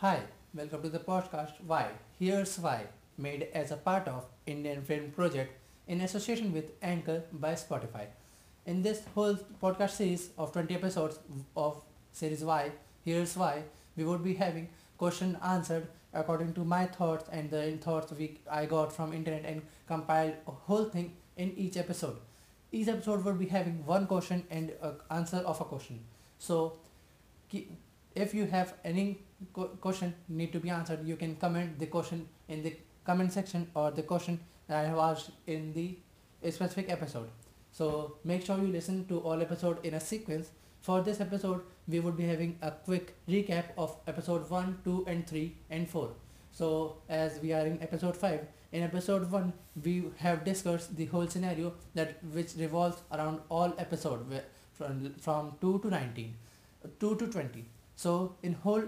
Hi, welcome to the podcast Why. Here's Why, made as a part of Indian Film Project in association with Anchor by Spotify. In this whole podcast series of 20 episodes of series Why, Here's Why, we would be having question answered according to my thoughts and the thoughts we I got from internet and compiled a whole thing in each episode. Each episode would be having one question and answer of a question. So if you have any question need to be answered. You can comment the question in the comment section or the question that i have asked in the specific episode. So make sure you listen to all episode in a sequence. For this episode we would be having a quick recap of episode 1 2 and 3 and 4 so as we are in episode 5 in episode 1 we have discussed the whole scenario that which revolves around all episode from, from 2 to 19 2 to 20 so in whole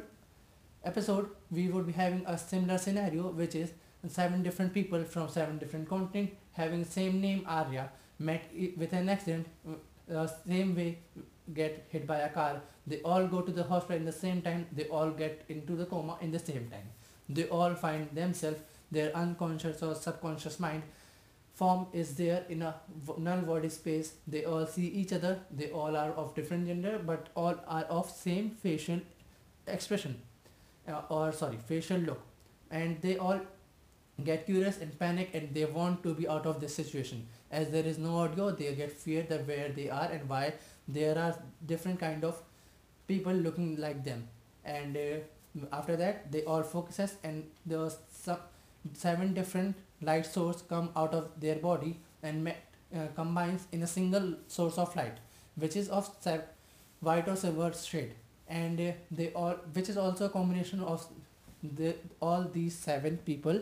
episode we would be having a similar scenario which is seven different people from seven different continents having same name Arya met with an accident uh, same way get hit by a car. They all go to the hospital in the same time they all get into the coma in the same time. They all find themselves their unconscious or subconscious mind form is there in a null void space. They all see each other they all are of different gender but all are of same facial expression uh, or sorry facial look. And they all get curious and panic and they want to be out of this situation. As there is no audio they get fear that where they are and why there are different kind of people looking like them. And uh, after that they all focuses and some seven different light source come out of their body and met, uh, combines in a single source of light which is of white or silver shade and uh, they all which is also a combination of the all these seven people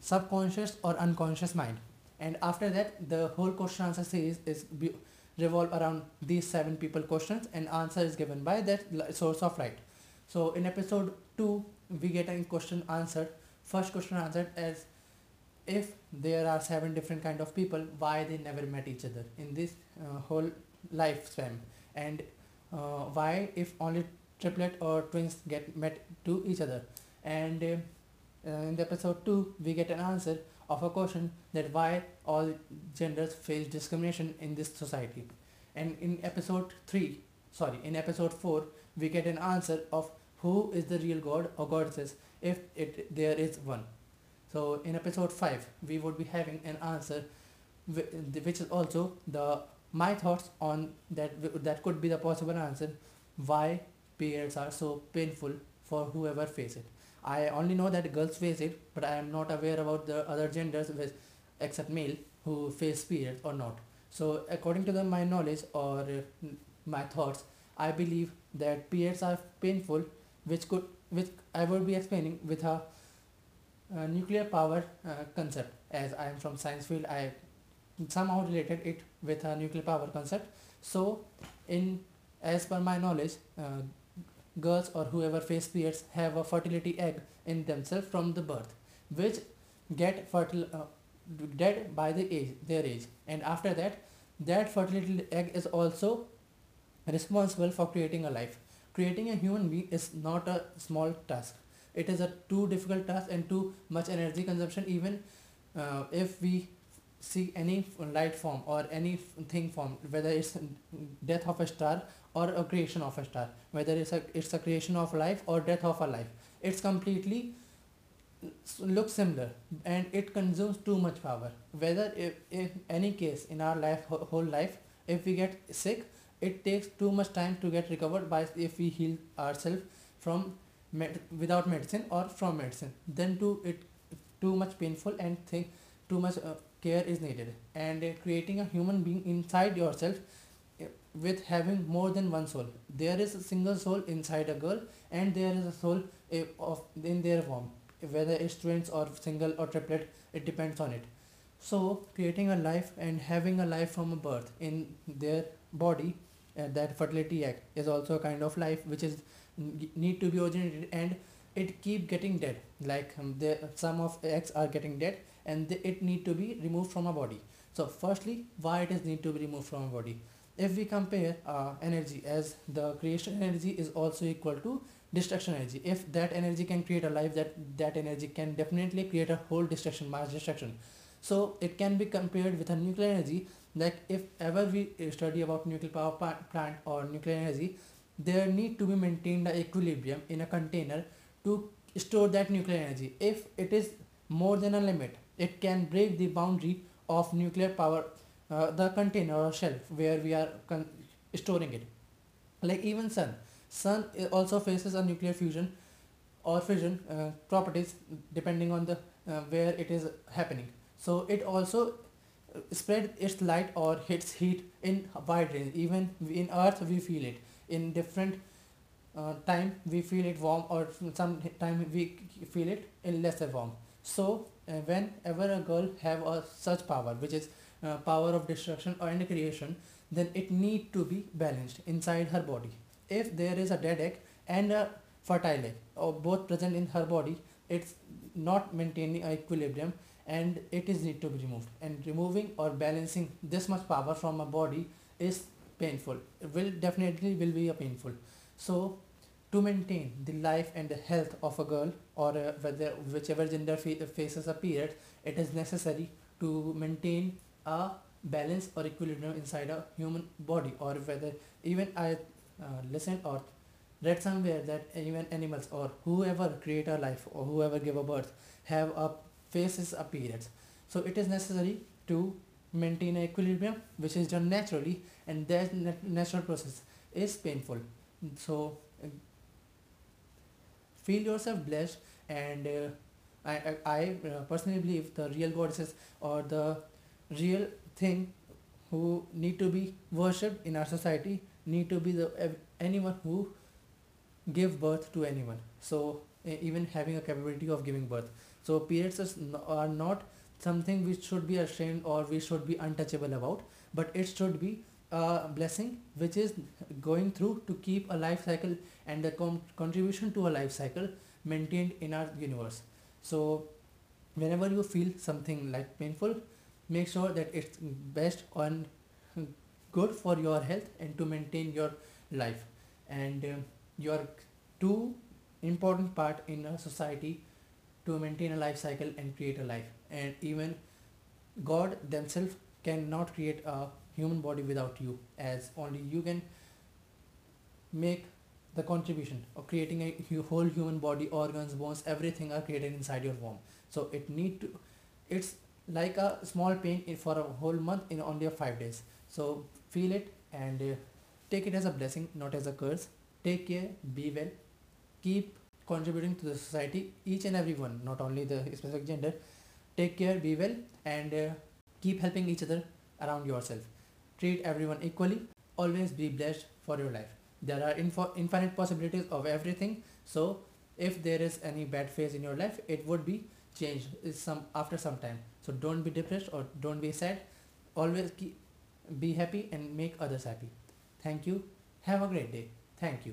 subconscious or unconscious mind. And after that the whole question answer series is be, revolve around these seven people questions and answer is given by that source of light. So in episode 2 we get a question answered. First question answered as if there are seven different kind of people why they never met each other in this uh, whole lifespan and uh, why if only triplet or twins get met to each other. And uh, in the episode 2 we get an answer of a question that why all genders face discrimination in this society. And in episode 3 sorry in episode 4 we get an answer of who is the real god or goddesses if it there is one. So in episode 5 we would be having an answer which is also the my thoughts on that that could be the possible answer why periods are so painful for whoever face it. I only know that girls face it but i am not aware about the other genders with except male who face periods or not. So according to the my knowledge or uh, my thoughts i believe that periods are painful which could which i will be explaining with a uh, nuclear power uh, concept. As i am from science field i somehow related it with a nuclear power concept. So in as per my knowledge uh, girls or whoever face periods have a fertility egg in themselves from the birth which get fertile uh, dead by the age their age. And after that that fertility egg is also responsible for creating a life. Creating a human being is not a small task. It is a too difficult task and too much energy consumption even uh, if we see any light form or any thing form whether it's death of a star or a creation of a star whether it's a it's a creation of life or death of a life. It's completely looks similar and it consumes too much power. Whether if, in any case in our life whole life if we get sick it takes too much time to get recovered by if we heal ourselves from med- without medicine or from medicine. Then too it too much painful and think too much uh, care is needed and creating a human being inside yourself uh, with having more than one soul. There is a single soul inside a girl and there is a soul uh, of in their womb whether it's twins or single or triplet it depends on it. So creating a life and having a life from a birth in their body uh, that fertility act is also a kind of life which is need to be originated and it keep getting dead. Like um, the some of eggs are getting dead and it need to be removed from a body. So firstly why it is need to be removed from a body? If we compare uh, energy as the creation energy is also equal to destruction energy. If that energy can create a life that that energy can definitely create a whole destruction mass destruction. So it can be compared with a nuclear energy. Like if ever we study about nuclear power plant or nuclear energy there need to be maintained a equilibrium in a container to store that nuclear energy. If it is more than a limit it can break the boundary of nuclear power uh, the container or shelf where we are storing it. Like even sun. Sun also faces a nuclear fusion or fission uh, properties depending on the uh, where it is happening. So it also uh, spread its light or hits heat in wide range. Even in earth we feel it. In different uh, time we feel it warm or some time we feel it in lesser warm so whenever a girl have a such power which is uh, power of destruction or creation then it need to be balanced inside her body. If there is a dead egg and a fertile egg or both present in her body it's not maintaining equilibrium and it is need to be removed. And removing or balancing this much power from a body is painful. It will definitely will be a painful. So to maintain the life and the health of a girl or uh, whether whichever gender faces a period it is necessary to maintain a balance or equilibrium inside a human body or whether even I uh, listened or read somewhere that even animals or whoever create a life or whoever give a birth have a faces a periods so it is necessary to maintain a equilibrium which is done naturally and that natural process is painful. So feel yourself blessed and uh, I, I, uh, personally believe the real goddesses or the real thing who need to be worshipped in our society need to be the anyone who give birth to anyone. So even having a capability of giving birth. So periods are not something which should be ashamed or we should be untouchable about but it should be a blessing which is going through to keep a life cycle and the contribution to a life cycle maintained in our universe. So whenever you feel something like painful make sure that it's best and good for your health and to maintain your life. And uh, your two important part in a society to maintain a life cycle and create a life. And even god themselves cannot create a human body without you as only you can make the contribution of creating a whole human body organs bones everything are created inside your womb. So it need to it's like a small pain for a whole month in only five days. So feel it and uh, take it as a blessing not as a curse. Take care be well. Keep contributing to the society each and every one not only the specific gender. Take care be well and uh, keep helping each other around yourself treat everyone equally. Always be blessed for your life. There are info- infinite possibilities of everything. So if there is any bad phase in your life it would be changed some after some time. So don't be depressed or don't be sad. Always keep, be happy and make others happy. Thank you. Have a great day. Thank you